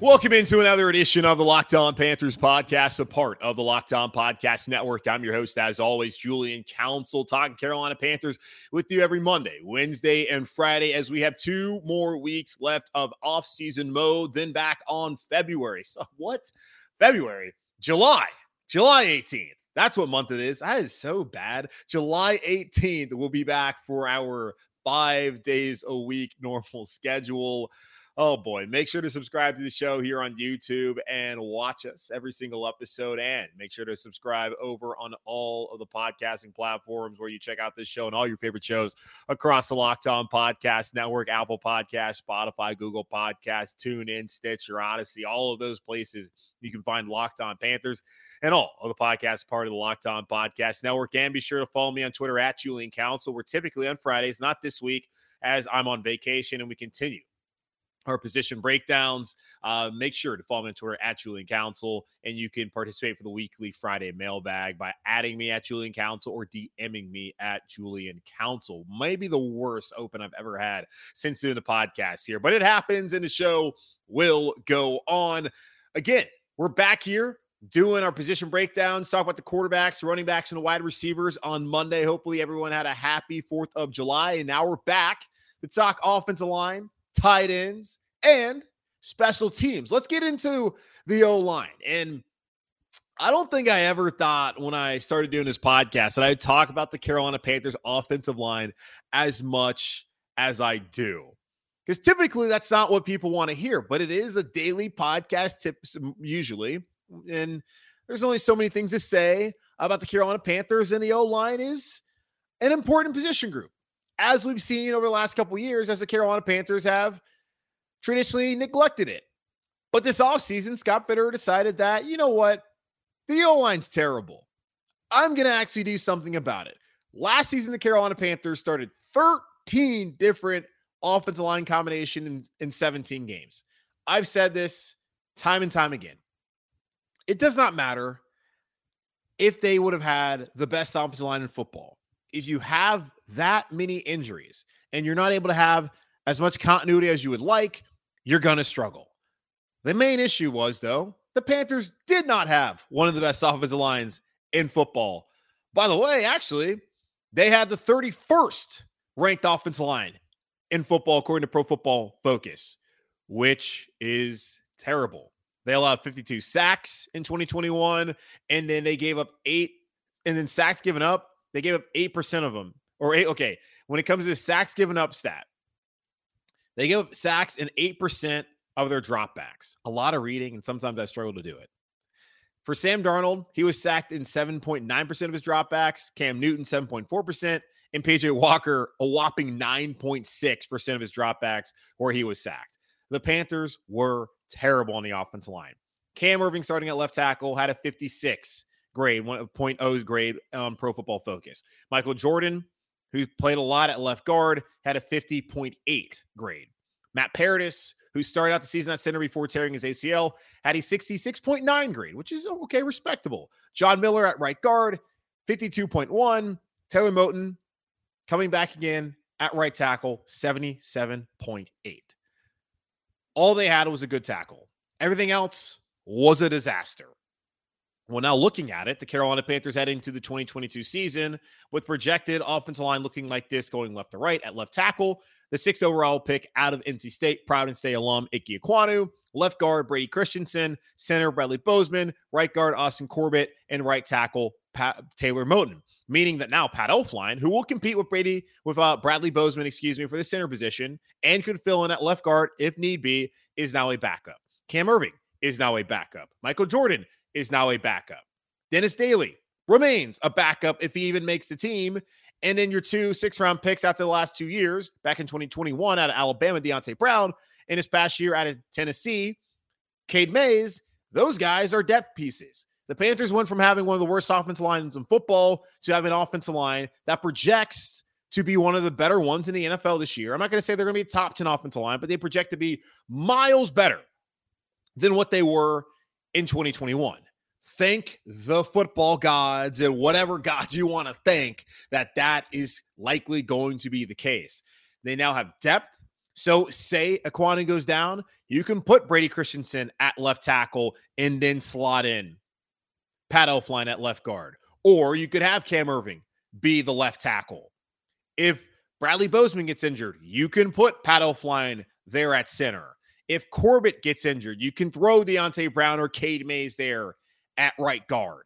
Welcome into another edition of the Locked On Panthers podcast, a part of the Locked On Podcast Network. I'm your host, as always, Julian Council, talking Carolina Panthers with you every Monday, Wednesday, and Friday as we have two more weeks left of off-season mode, then back on February. So, what? February, July, July 18th. That's what month it is. That is so bad. July 18th, we'll be back for our five days a week normal schedule. Oh boy, make sure to subscribe to the show here on YouTube and watch us every single episode. And make sure to subscribe over on all of the podcasting platforms where you check out this show and all your favorite shows across the Locked On Podcast Network, Apple Podcast, Spotify, Google Podcast, TuneIn, Stitcher, Audacy, all of those places you can find Locked On Panthers and all of the podcasts part of the Locked On Podcast Network. And be sure to follow me on Twitter at Julian Council. We're typically on Fridays, not this week, as I'm on vacation and we continue our position breakdowns. Uh, make sure to follow me on Twitter at Julian Council, and you can participate for the weekly Friday mailbag by adding me at Julian Council or DMing me at Julian Council. Maybe the worst open I've ever had since doing the podcast here, but it happens, and the show will go on. Again, we're back here doing our position breakdowns, talk about the quarterbacks, running backs, and the wide receivers on Monday. Hopefully, everyone had a happy 4th of July, and now we're back to talk offensive line tight ends, and special teams. Let's get into the O line. And I don't think I ever thought when I started doing this podcast that I'd talk about the Carolina Panthers offensive line as much as I do. Because typically that's not what people want to hear, but it is a daily podcast tips usually. And there's only so many things to say about the Carolina Panthers, and the O line is an important position group as we've seen over the last couple years, as the Carolina Panthers have traditionally neglected it. But this offseason, Scott Fitterer decided that, you know what? The O line's terrible. I'm going to actually do something about it. Last season, the Carolina Panthers started 13 different offensive line combination in, in 17 games. I've said this time and time again. It does not matter if they would have had the best offensive line in football. If you have that many injuries and you're not able to have as much continuity as you would like, you're going to struggle. The main issue was, though, the Panthers did not have one of the best offensive lines in football. By the way, actually, they had the 31st ranked offensive line in football, according to Pro Football Focus, which is terrible. They allowed 52 sacks in 2021, and then they gave up eight, and then sacks given up, they gave up 8% of them or eight. Okay, when it comes to sacks given up stat, they give up sacks in eight percent of their dropbacks. A lot of reading, and sometimes I struggle to do it. For Sam Darnold, he was sacked in 7.9% of his dropbacks. Cam Newton, 7.4%. And PJ Walker, a whopping 9.6% of his dropbacks where he was sacked. The Panthers were terrible on the offensive line. Cam Erving starting at left tackle had a 56 grade, 1.0 grade on Pro Football Focus. Michael Jordan, who played a lot at left guard, had a 50.8 grade. Matt Paradis, who started out the season at center before tearing his ACL, had a 66.9 grade, which is okay, respectable. John Miller at right guard, 52.1. Taylor Moton coming back again at right tackle, 77.8. All they had was a good tackle. Everything else was a disaster. Well, now looking at it, the Carolina Panthers heading into the 2022 season with projected offensive line looking like this, going left to right at left tackle. The sixth overall pick out of NC State, Providence State alum Ike Ekwonu, left guard Brady Christensen, center Bradley Bozeman, right guard Austin Corbett, and right tackle Pat, Taylor Moton. Meaning that now Pat Elflein, who will compete with Brady with uh, Bradley Bozeman, excuse me, for the center position and could fill in at left guard if need be, is now a backup. Cam Erving is now a backup. Michael Jordan is now a backup. Dennis Daly remains a backup if he even makes the team. And then your two six round picks after the last two years, back in 2021 out of Alabama, Deonte Brown, and his past year out of Tennessee, Cade Mays, those guys are depth pieces. The Panthers went from having one of the worst offensive lines in football to having an offensive line that projects to be one of the better ones in the NFL this year. I'm not going to say they're going to be top 10 offensive line, but they project to be miles better than what they were in 2021. Thank the football gods and whatever gods you want to thank that that is likely going to be the case. They now have depth. So, say Ekwonu goes down, you can put Brady Christensen at left tackle and then slot in Pat Elflein at left guard. Or you could have Cam Erving be the left tackle. If Bradley Bozeman gets injured, you can put Pat Elflein there at center. If Corbett gets injured, you can throw Deonte Brown or Cade Mays there at right guard.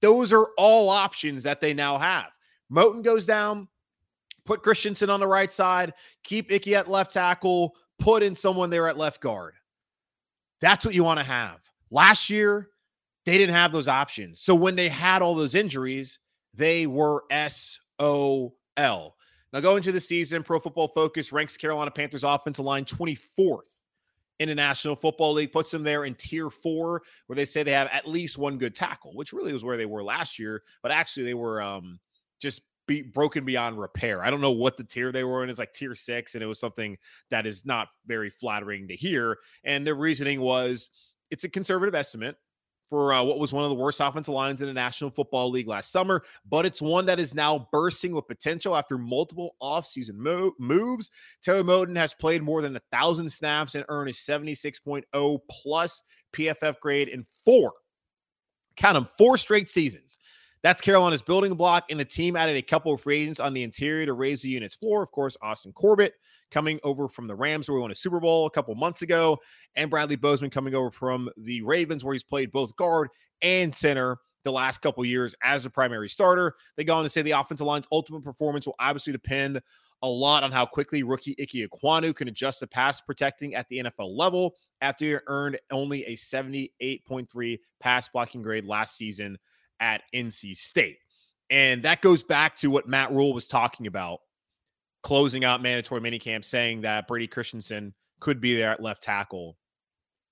Those are all options that they now have. Moton goes down, put Christensen on the right side, keep Ickey at left tackle, put in someone there at left guard. That's what you want to have. Last year, they didn't have those options. So when they had all those injuries, they were SOL. Now, going into the season, Pro Football Focus ranks Carolina Panthers offensive line 24th in the National Football League, puts them there in tier four, where they say they have at least one good tackle, which really was where they were last year. But actually, they were um, just be broken beyond repair. I don't know what the tier they were in. It's like tier six, and it was something that is not very flattering to hear. And the reasoning was it's a conservative estimate for uh, what was one of the worst offensive lines in the National Football League last summer, but it's one that is now bursting with potential after multiple offseason mo- moves. Taylor Moton has played more than a thousand snaps and earned a 76.0 plus PFF grade in four, count them, four straight seasons. That's Carolina's building block, and the team added a couple of free agents on the interior to raise the unit's floor. Of course, Austin Corbett coming over from the Rams, where we won a Super Bowl a couple months ago, and Bradley Bozeman coming over from the Ravens, where he's played both guard and center the last couple years as a primary starter. They go on to say the offensive line's ultimate performance will obviously depend a lot on how quickly rookie Ickey Ekwonu can adjust to pass protecting at the NFL level after he earned only a 78.3 pass blocking grade last season at NC State. And that goes back to what Matt Rhule was talking about closing out mandatory minicamp, saying that Brady Christensen could be there at left tackle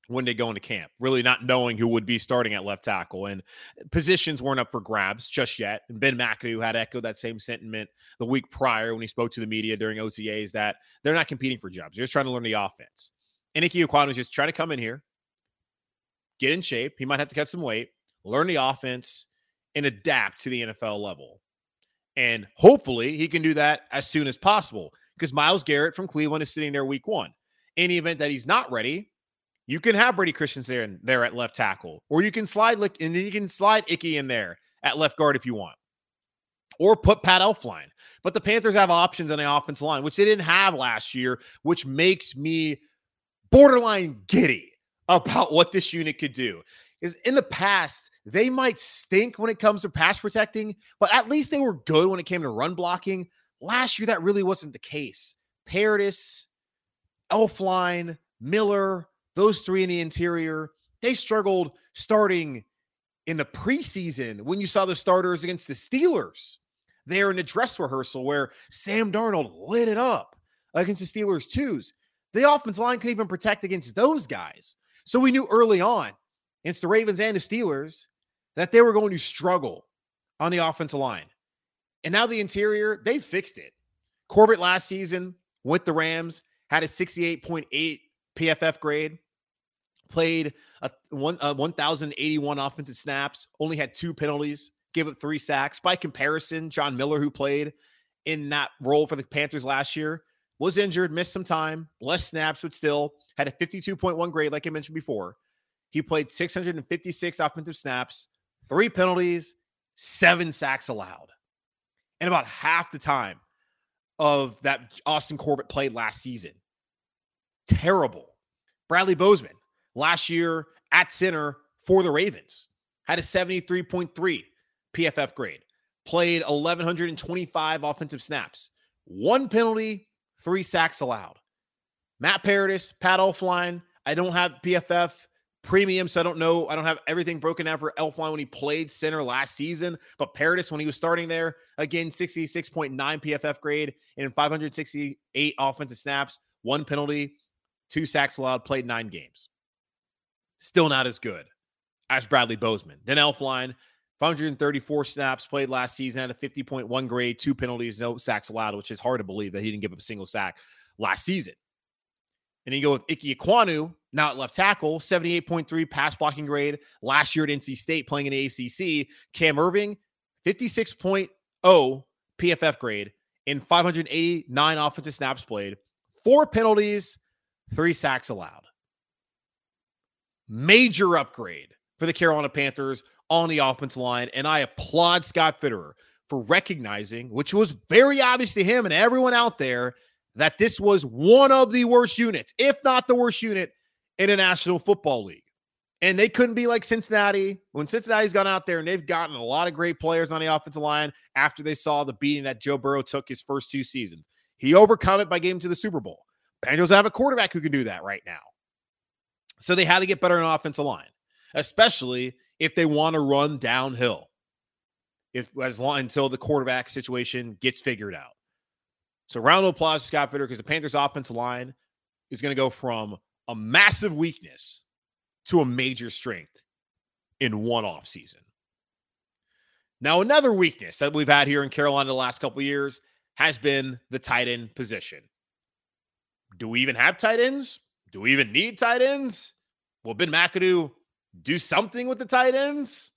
when they go into camp, really not knowing who would be starting at left tackle. And positions weren't up for grabs just yet. And Ben McAdoo had echoed that same sentiment the week prior when he spoke to the media during OTAs that they're not competing for jobs. They're just trying to learn the offense. And Ickey Ekwonu is just trying to come in here, get in shape. He might have to cut some weight, learn the offense, and adapt to the NFL level. And hopefully he can do that as soon as possible because Myles Garrett from Cleveland is sitting there week one. In the event that he's not ready, you can have Brady Christensen there at left tackle, or you can slide and you can slide Ickey in there at left guard if you want, or put Pat Elflein. But the Panthers have options on the offensive line, which they didn't have last year, which makes me borderline giddy about what this unit could do. Is in the past, they might stink when it comes to pass protecting, but at least they were good when it came to run blocking. Last year, that really wasn't the case. Paradis, Elflein, Miller, those three in the interior, they struggled starting in the preseason when you saw the starters against the Steelers there in the dress rehearsal where Sam Darnold lit it up against the Steelers twos. The offense line couldn't even protect against those guys. So we knew early on against the Ravens and the Steelers that they were going to struggle on the offensive line. And now the interior, they fixed it. Corbett last season with the Rams had a 68.8 PFF grade, played a, one, uh, a 1,081 offensive snaps, only had two penalties, gave up three sacks. By comparison, John Miller, who played in that role for the Panthers last year, was injured, missed some time, less snaps, but still had a 52.1 grade, like I mentioned before. He played 656 offensive snaps, three penalties, seven sacks allowed. And about half the time of that Austin Corbett played last season. Terrible. Bradley Bozeman last year at center for the Ravens had a 73.3 PFF grade, played 1,125 offensive snaps, one penalty, three sacks allowed. Matt Paradis, Pat Elflein, I don't have PFF premium. So I don't know. I don't have everything broken down for Elflein when he played center last season. But Paradis, when he was starting there, again, 66.9 PFF grade and 568 offensive snaps, one penalty, two sacks allowed, played nine games. Still not as good as Bradley Bozeman. Then Elflein, 534 snaps played last season, had a 50.1 grade, two penalties, no sacks allowed, which is hard to believe that he didn't give up a single sack last season. And then you go with Ike Ekwonu, now at left tackle, 78.3 pass blocking grade last year at NC State playing in the ACC. Cam Erving, 56.0 PFF grade in 589 offensive snaps played, four penalties, three sacks allowed. Major upgrade for the Carolina Panthers on the offensive line. And I applaud Scott Fitterer for recognizing, which was very obvious to him and everyone out there, that this was one of the worst units, if not the worst unit in a National Football League. And they couldn't be like Cincinnati. When Cincinnati's gone out there and they've gotten a lot of great players on the offensive line after they saw the beating that Joe Burrow took his first two seasons. He overcome it by getting to the Super Bowl. Bengals have a quarterback who can do that right now. So they had to get better on offensive line, especially if they want to run downhill. If as long until the quarterback situation gets figured out. So round of applause to Scott Fitter because the Panthers offensive line is going to go from a massive weakness to a major strength in one off season. Now, another weakness that we've had here in Carolina the last couple years has been the tight end position. Do we even have tight ends? Do we even need tight ends? Will Ben McAdoo do something with the tight ends?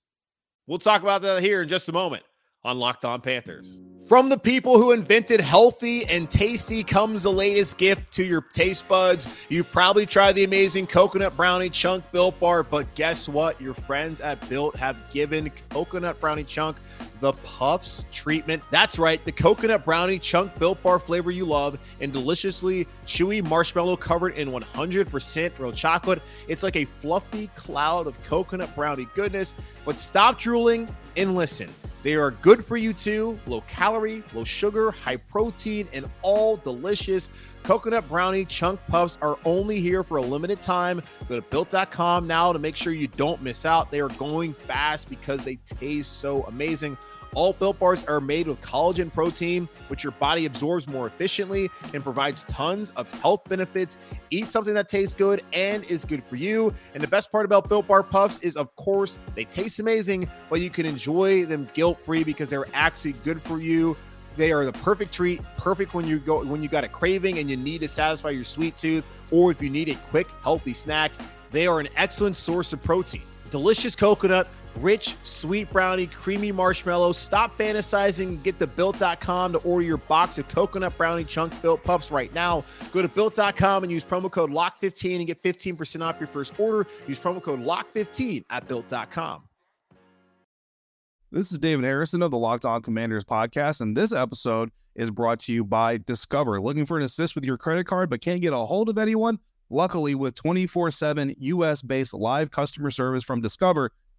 We'll talk about that here in just a moment on Locked On Panthers. From the people who invented healthy and tasty comes the latest gift to your taste buds. You've probably tried the amazing coconut brownie chunk built bar, but guess what? Your friends at Built have given coconut brownie chunk the puffs treatment. That's right, the coconut brownie chunk built bar flavor you love and deliciously chewy marshmallow covered in 100% real chocolate. It's like a fluffy cloud of coconut brownie goodness. But stop drooling and listen. They are good for you too. Low calorie, low sugar, high protein, and all delicious. Coconut brownie chunk puffs are only here for a limited time. Go to built.com now to make sure you don't miss out. They are going fast because they taste so amazing. All built bars are made with collagen protein, which your body absorbs more efficiently and provides tons of health benefits. Eat something that tastes good and is good for you. And the best part about built bar puffs is, of course, they taste amazing, but you can enjoy them guilt free because they're actually good for you. They are the perfect treat, perfect when you go when you got a craving and you need to satisfy your sweet tooth, or if you need a quick, healthy snack. They are an excellent source of protein. Delicious coconut rich, sweet brownie, creamy marshmallow. Stop fantasizing get to built.com to order your box of coconut brownie chunk built pups right now. Go to built.com and use promo code LOCK15 and get 15% off your first order. Use promo code LOCK15 at built.com. This is David Harrison of the Locked On Commanders podcast, and this episode is brought to you by Discover. Looking for an assist with your credit card but can't get a hold of anyone? Luckily, with 24 7 US based live customer service from Discover,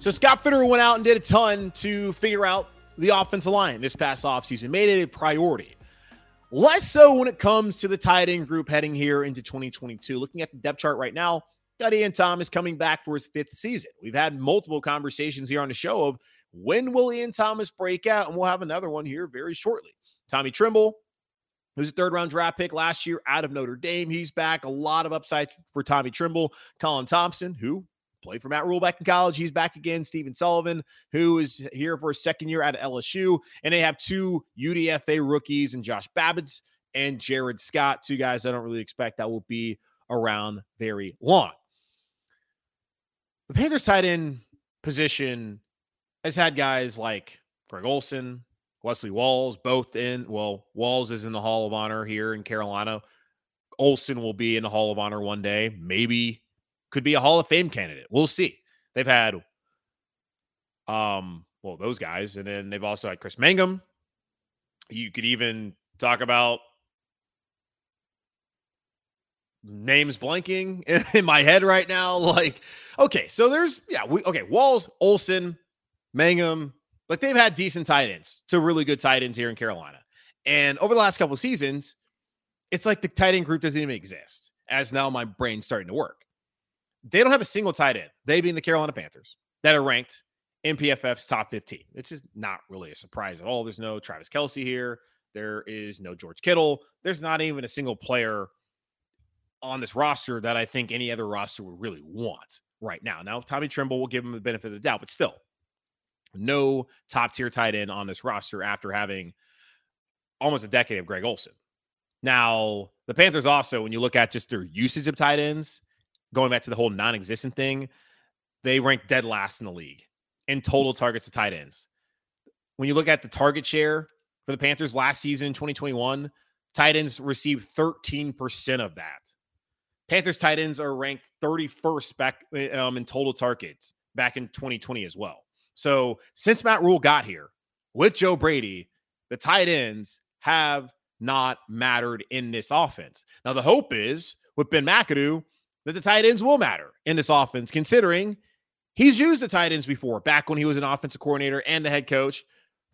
So Scott Fitterer went out and did a ton to figure out the offensive line this past offseason, made it a priority. Less so when it comes to the tight end group heading here into 2022. Looking at the depth chart right now, got Ian Thomas coming back for his fifth season. We've had multiple conversations here on the show of when will Ian Thomas break out, and we'll have another one here very shortly. Tommy Tremble, who's a third round draft pick last year out of Notre Dame. He's back. A lot of upside for Tommy Tremble. Colin Thompson, who played for Matt Rhule back in college. He's back again. Stephen Sullivan, who is here for his second year at LSU. And they have two UDFA rookies and Josh Babicz and Jared Scott, two guys I don't really expect that will be around very long. The Panthers tight end position has had guys like Greg Olsen, Wesley Walls, both in. Well, Walls is in the Hall of Honor here in Carolina. Olsen will be in the Hall of Honor one day. Maybe could be a Hall of Fame candidate. We'll see. They've had um well those guys, and then they've also had Kris Mangum. You could even talk about names blanking in my head right now. Like, okay, so there's yeah, we okay, Walls, Olsen, Mangum, like they've had decent tight ends to really good tight ends here in Carolina. And over the last couple seasons, it's like the tight end group doesn't even exist. As now my brain's starting to work. They don't have a single tight end, they being the Carolina Panthers, that are ranked in PFF's top 15. It's just not really a surprise at all. There's no Travis Kelce here. There is no George Kittle. There's not even a single player on this roster that I think any other roster would really want right now. Now, Tommy Tremble will give him the benefit of the doubt, but still, no top tier tight end on this roster after having almost a decade of Greg Olsen. Now, the Panthers also, when you look at just their usage of tight ends, going back to the whole non existent thing, they rank dead last in the league in total targets to tight ends. When you look at the target share for the Panthers last season, 2021, tight ends received 13% of that. Panthers tight ends are ranked 31st back um, in total targets back in 2020 as well. So since Matt Rhule got here with Joe Brady, the tight ends have not mattered in this offense. Now the hope is with Ben McAdoo that the tight ends will matter in this offense, considering he's used the tight ends before, back when he was an offensive coordinator and the head coach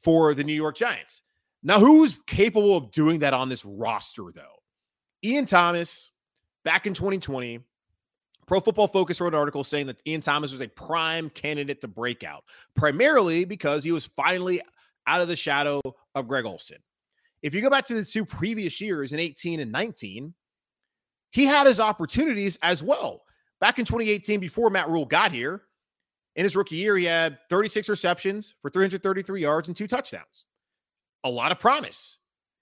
for the New York Giants. Now, who's capable of doing that on this roster, though? Ian Thomas, back in 2020, Pro Football Focus wrote an article saying that Ian Thomas was a prime candidate to break out, primarily because he was finally out of the shadow of Greg Olsen. If you go back to the two previous years in 18 and 19, he had his opportunities as well. Back in 2018, before Matt Rhule got here, in his rookie year, he had 36 receptions for 333 yards and two touchdowns. A lot of promise.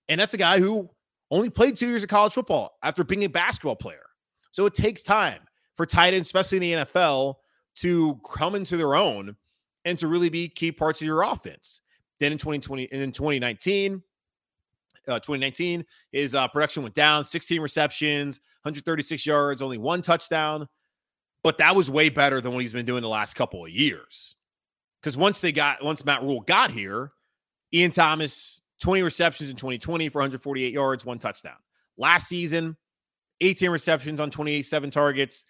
And that's a guy who only played two years of college football after being a basketball player. So it takes time for tight ends, especially in the NFL, to come into their own and to really be key parts of your offense. Then in 2020 and in 2019, uh, 2019, his uh, production went down 16 receptions, 136 yards, only one touchdown. But that was way better than what he's been doing the last couple of years. Because once they got, once Matt Rhule got here, Ian Thomas, 20 receptions in 2020 for 148 yards, one touchdown. Last season, 18 receptions on 27 targets,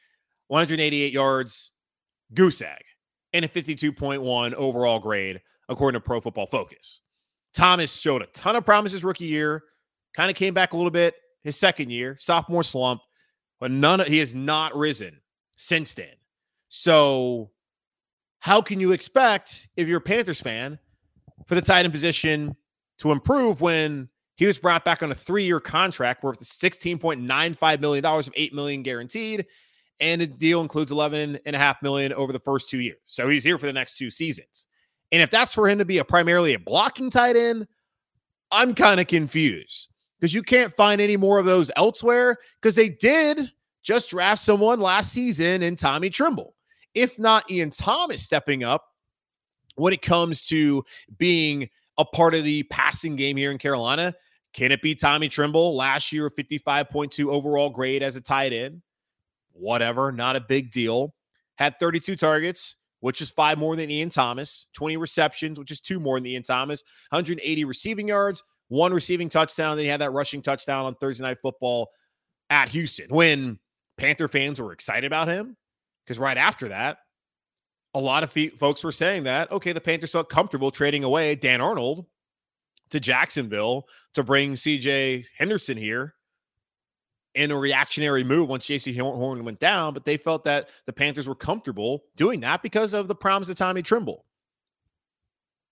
188 yards, goose egg, and a 52.1 overall grade, according to Pro Football Focus. Thomas showed a ton of promises rookie year, kind of came back a little bit his second year, sophomore slump, but none of he has not risen since then. So, how can you expect if you're a Panthers fan for the tight end position to improve when he was brought back on a three-year contract worth $16.95 million of 8 million guaranteed and the deal includes 11 and a half million over the first two years. So he's here for the next two seasons. And if that's for him to be a primarily a blocking tight end, I'm kind of confused because you can't find any more of those elsewhere because they did just draft someone last season in Tommy Tremble. If not Ian Thomas stepping up when it comes to being a part of the passing game here in Carolina, can it be Tommy Tremble last year, 55.2 overall grade as a tight end? whatever, not a big deal. Had 32 targets, which is five more than Ian Thomas, 20 receptions, which is two more than Ian Thomas, 180 receiving yards, one receiving touchdown. Then he had that rushing touchdown on Thursday Night Football at Houston when Panther fans were excited about him. Because right after that, a lot of folks were saying that, okay, the Panthers felt comfortable trading away Dan Arnold to Jacksonville to bring CJ Henderson here in a reactionary move once Jaycee Horn went down, but they felt that the Panthers were comfortable doing that because of the promise of Tommy Tremble.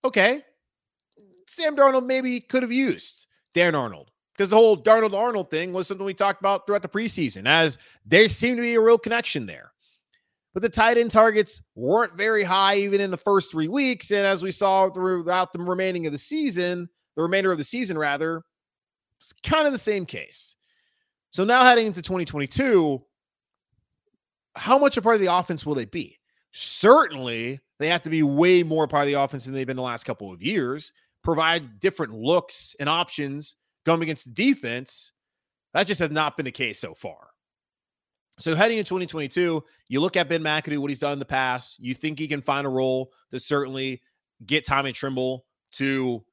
Okay. Sam Darnold maybe could have used Dan Arnold because the whole Darnold Arnold thing was something we talked about throughout the preseason, as there seemed to be a real connection there. But the tight end targets weren't very high even in the first three weeks. And as we saw throughout the remaining of the season, the remainder of the season, rather, it's kind of the same case. So now heading into 2022, how much a part of the offense will they be? Certainly, they have to be way more part of the offense than they've been the last couple of years, provide different looks and options going against the defense. That just has not been the case so far. So heading in 2022, you look at Ben McAdoo, what he's done in the past. You think he can find a role to certainly get Tommy Tremble to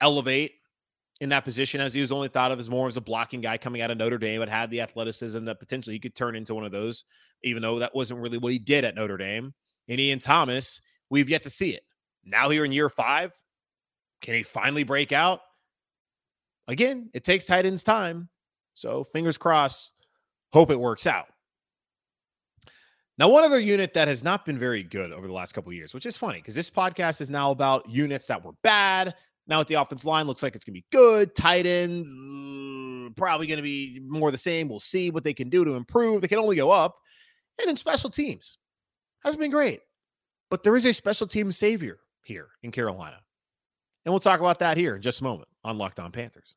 elevate in that position as he was only thought of as more as a blocking guy coming out of Notre Dame, but had the athleticism that potentially he could turn into one of those, even though that wasn't really what he did at Notre Dame. And Ian Thomas, we've yet to see it. Now here in year five, can he finally break out? Again, it takes tight ends time. So fingers crossed, hope it works out. Now, one other unit that has not been very good over the last couple years, which is funny because this podcast is now about units that were bad. Now, with the offense line, looks like it's going to be good. Tight end, mm, probably going to be more the same. We'll see what they can do to improve. They can only go up. And in special teams, hasn't been great. But there is a special team savior here in Carolina. And we'll talk about that here in just a moment on Locked On Panthers.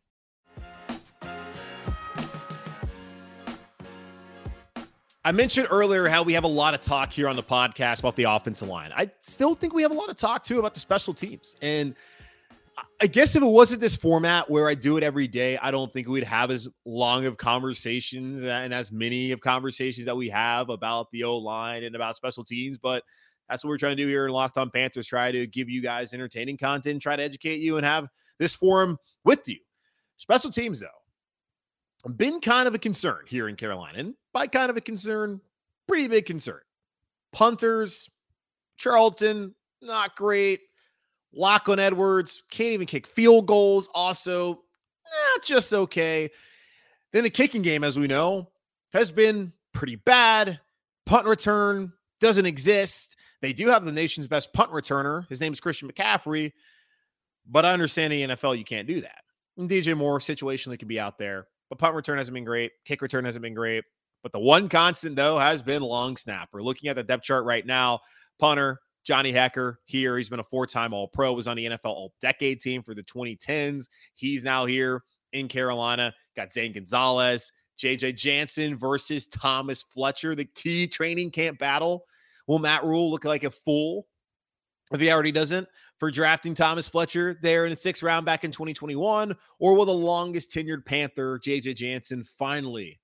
I mentioned earlier how we have a lot of talk here on the podcast about the offensive line. I still think we have a lot of talk too about the special teams. And I guess if it wasn't this format where I do it every day, I don't think we'd have as long of conversations and as many of conversations that we have about the O line and about special teams. But that's what we're trying to do here in Locked On Panthers. Try to give you guys entertaining content, try to educate you, and have this forum with you. Special teams, though been kind of a concern here in Carolina. And by kind of a concern, pretty big concern. Punters, Charlton, not great. Lachlan Edwards can't even kick field goals. Also, eh, just okay. Then the kicking game, as we know, has been pretty bad. Punt return doesn't exist. They do have the nation's best punt returner. His name is Christian McCaffrey. But I understand the NFL, you can't do that. And DJ Moore situationally could be out there. But punt return hasn't been great. Kick return hasn't been great. But the one constant, though, has been long snapper. Looking at the depth chart right now, punter, Johnny Hekker here. He's been a four time All Pro, was on the NFL All Decade team for the 2010s. He's now here in Carolina. Got Zane Gonzalez, JJ Jansen versus Thomas Fletcher, the key training camp battle. Will Matt Rhule look like a fool if he already doesn't, for drafting Thomas Fletcher there in the sixth round back in 2021? Or will the longest tenured Panther, JJ Jansen, finally,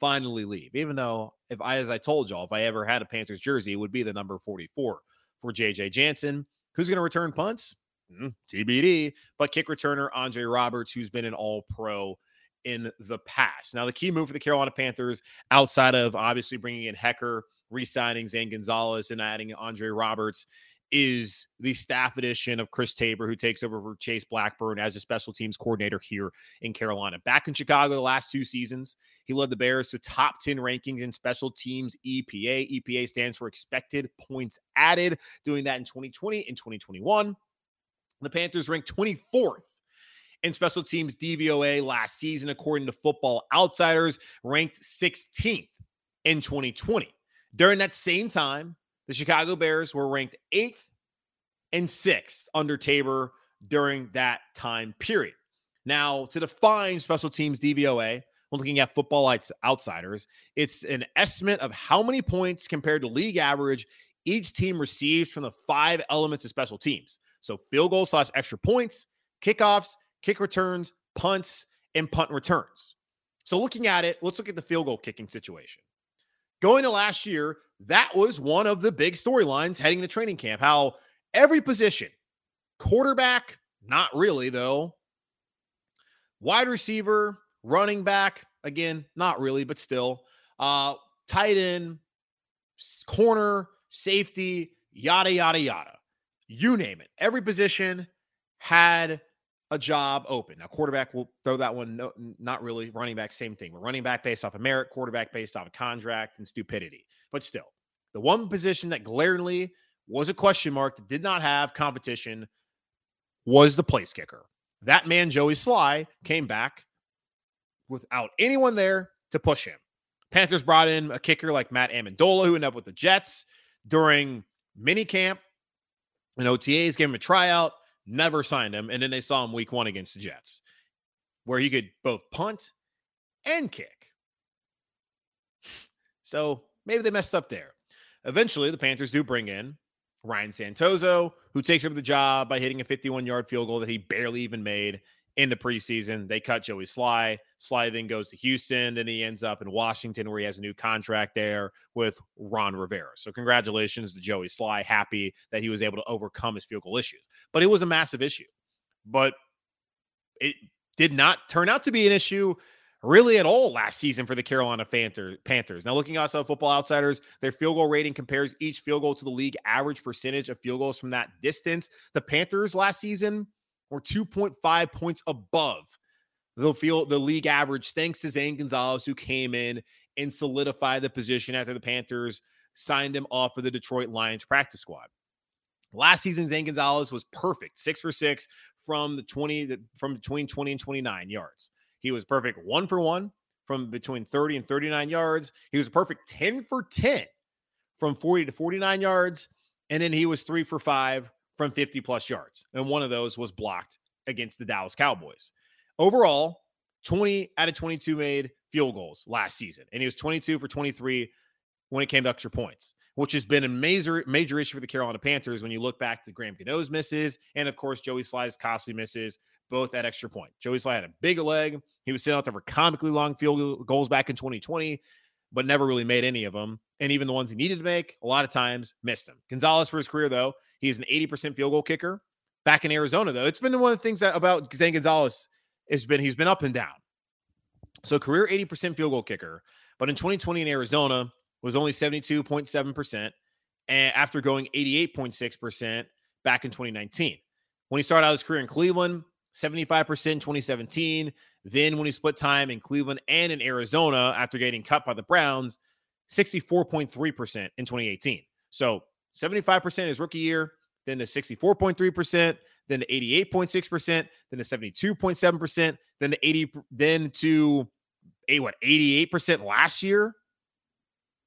finally leave? Even though, if I, as I told y'all, if I ever had a Panthers jersey, it would be the number 44 for JJ Jansen. Who's going to return punts? Mm, TBD. But kick returner Andre Roberts, who's been an all pro in the past. Now, the key move for the Carolina Panthers, outside of obviously bringing in Hekker, re signing Zane Gonzalez, and adding Andre Roberts, is the staff edition of Chris Tabor, who takes over for Chase Blackburn as a special teams coordinator here in Carolina. Back in Chicago the last two seasons, he led the Bears to top 10 rankings in special teams EPA. EPA stands for expected points added, doing that in 2020 and 2021. The Panthers ranked 24th in special teams DVOA last season, according to Football Outsiders, ranked 16th in 2020. During that same time, the Chicago Bears were ranked eighth and sixth under Tabor during that time period. Now, to define special teams DVOA, when looking at football outsiders, it's an estimate of how many points compared to league average each team receives from the five elements of special teams. So field goal slash extra points, kickoffs, kick returns, punts, and punt returns. So looking at it, let's look at the field goal kicking situation. Going to last year, that was one of the big storylines heading to training camp. How every position, quarterback, not really though, wide receiver, running back, again, not really, but still, uh, tight end, corner, safety, yada, yada, yada. You name it. Every position had a job open. Now, quarterback will throw that one. No, not really. Running back, same thing. We're running back based off of merit, quarterback based off of contract and stupidity. But still, the one position that glaringly was a question mark that did not have competition was the place kicker. That man, Joey Slye, came back without anyone there to push him. Panthers brought in a kicker like Matt Ammendola, who ended up with the Jets during minicamp and OTAs, gave him a tryout, never signed him. And then they saw him week one against the Jets, where he could both punt and kick. So maybe they messed up there. Eventually, the Panthers do bring in Ryan Santoso, who takes over the job by hitting a 51 yard field goal that he barely even made in the preseason. They cut Joey Slye. Slye then goes to Houston. Then he ends up in Washington where he has a new contract there with Ron Rivera. So, congratulations to Joey Slye. Happy that he was able to overcome his field goal issues. But it was a massive issue. But it did not turn out to be an issue really at all last season for the Carolina Panthers. Now, looking at Football Outsiders, their field goal rating compares each field goal to the league average percentage of field goals from that distance. The Panthers last season or 2.5 points above the field the league average thanks to Zane Gonzalez who came in and solidified the position after the Panthers signed him off of the Detroit Lions practice squad. Last season Zane Gonzalez was perfect, 6 for 6 from the 20 from between 20 and 29 yards. He was perfect 1 for 1 from between 30 and 39 yards. He was perfect 10 for 10 from 40 to 49 yards and then he was 3 for 5 from 50 plus yards. And one of those was blocked against the Dallas Cowboys. Overall, 20 out of 22 made field goals last season. And he was 22 for 23 when it came to extra points, which has been a major, major issue for the Carolina Panthers when you look back to Graham Gano's misses and, of course, Joey Slye's costly misses, both at extra point. Joey Slye had a big leg. He was sitting out there for comically long field goals back in 2020, but never really made any of them. And even the ones he needed to make, a lot of times missed them. Gonzalez, for his career, though, He's an 80% field goal kicker. Back in Arizona, though, it's been one of the things that about Zane Gonzalez has been he's been up and down. So career 80% field goal kicker, but in 2020 in Arizona was only 72.7%, and after going 88.6% back in 2019. When he started out his career in Cleveland, 75% in 2017. Then when he split time in Cleveland and in Arizona after getting cut by the Browns, 64.3% in 2018. So 75% his rookie year, then to 64.3%, then to 88.6%, then to 72.7%, then to 80, then to a what 88% last year.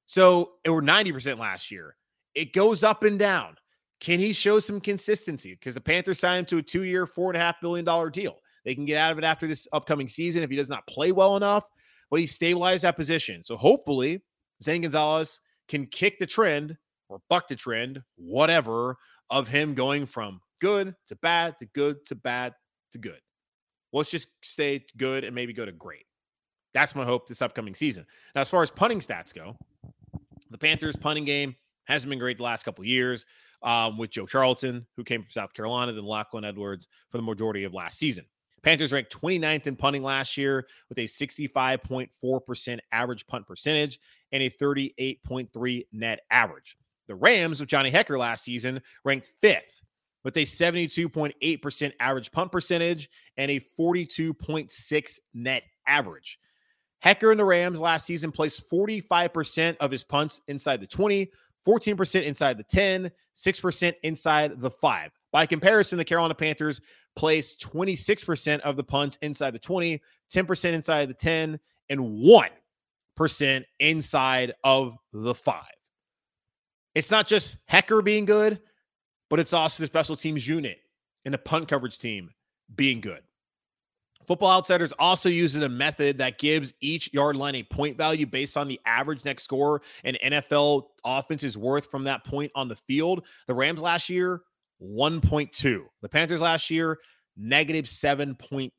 So it were 90% last year. It goes up and down. Can he show some consistency? Because the Panthers signed him to a two-year, four and a half billion dollar deal. They can get out of it after this upcoming season if he does not play well enough, but he stabilized that position. So hopefully, Zane Gonzalez can kick the trend or buck the trend, whatever, of him going from good to bad to good to bad to good. Let's just stay good and maybe go to great. That's my hope this upcoming season. Now, as far as punting stats go, the Panthers' punting game hasn't been great the last couple years um, with Joe Charlton, who came from South Carolina, then Lachlan Edwards for the majority of last season. Panthers ranked 29th in punting last year with a 65.4% average punt percentage and a 38.3 net average. The Rams with Johnny Hekker last season ranked fifth with a 72.8% average punt percentage and a 42.6 net average. Hekker and the Rams last season placed 45% of his punts inside the 20, 14% inside the 10, 6% inside the 5. By comparison, the Carolina Panthers placed 26% of the punts inside the 20, 10% inside the 10, and 1% inside of the 5 it's not just Hekker being good, but it's also the special teams unit and the punt coverage team being good. Football Outsiders also uses a method that gives each yard line a point value based on the average next score an NFL offense is worth from that point on the field. The Rams last year, 1.2. The Panthers last year, negative 7.5.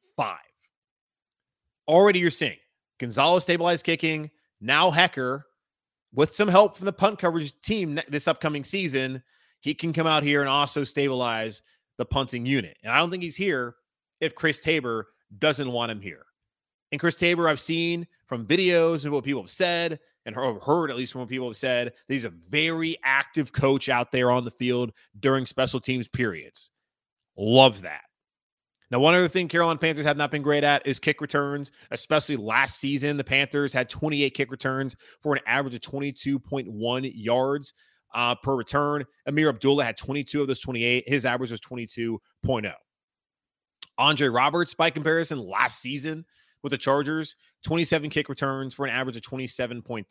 Already you're seeing Gonzalez stabilized kicking. Now Hekker with some help from the punt coverage team this upcoming season, he can come out here and also stabilize the punting unit. And I don't think he's here if Chris Tabor doesn't want him here. And Chris Tabor, I've seen from videos and what people have said and heard at least from what people have said that he's a very active coach out there on the field during special teams periods. Love that. Now, one other thing Carolina Panthers have not been great at is kick returns, especially last season. The Panthers had 28 kick returns for an average of 22.1 yards uh, per return. Ameer Abdullah had 22 of those 28. His average was 22.0. Andre Roberts, by comparison, last season with the Chargers, 27 kick returns for an average of 27.3.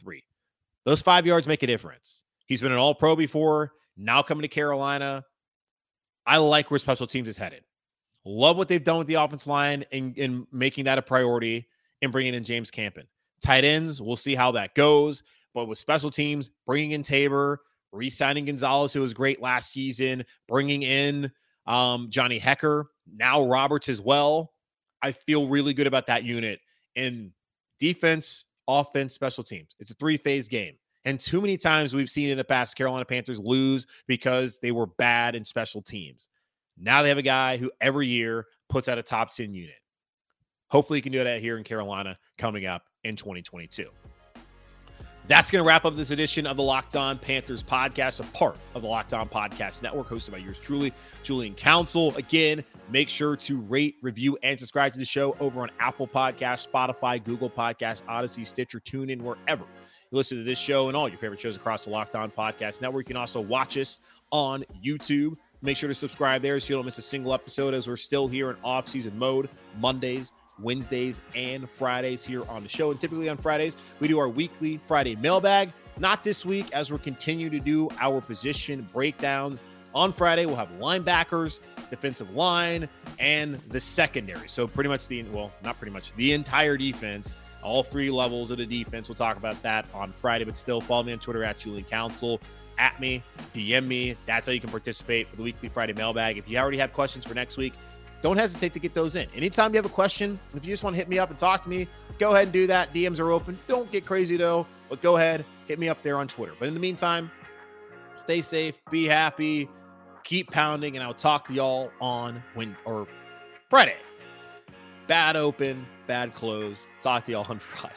Those five yards make a difference. He's been an all pro before, now coming to Carolina. I like where special teams is headed. Love what they've done with the offense line and, and making that a priority and bringing in James Campen. Tight ends, we'll see how that goes. But with special teams, bringing in Tabor, re signing Gonzalez, who was great last season, bringing in um, Johnny Hekker, now Roberts as well. I feel really good about that unit. And defense, offense, special teams. It's a three phase game. And too many times we've seen in the past Carolina Panthers lose because they were bad in special teams. Now they have a guy who every year puts out a top 10 unit. Hopefully, he can do that here in Carolina coming up in 2022. That's going to wrap up this edition of the Locked On Panthers podcast, a part of the Locked On Podcast Network, hosted by yours truly, Julian Council. Again, make sure to rate, review, and subscribe to the show over on Apple Podcast, Spotify, Google Podcast, Audacy, Stitcher, TuneIn, wherever you listen to this show and all your favorite shows across the Locked On Podcast Network. You can also watch us on YouTube. Make sure to subscribe there so you don't miss a single episode as we're still here in off-season mode Mondays Wednesdays and Fridays here on the show. And typically on Fridays, we do our weekly Friday mailbag. Not this week, as we're continuing to do our position breakdowns. On Friday, we'll have linebackers, defensive line, and the secondary. So, pretty much the, well, not pretty much, the entire defense, all three levels of the defense. We'll talk about that on Friday, but still follow me on Twitter at Julian Council. At me, DM me. That's how you can participate for the weekly Friday mailbag. If you already have questions for next week, don't hesitate to get those in. Anytime you have a question, if you just want to hit me up and talk to me, go ahead and do that. DMs are open. Don't get crazy though, but go ahead, hit me up there on Twitter. But in the meantime, stay safe, be happy, keep pounding, and I'll talk to y'all on when or Friday. Bad open, bad close. Talk to y'all on Friday.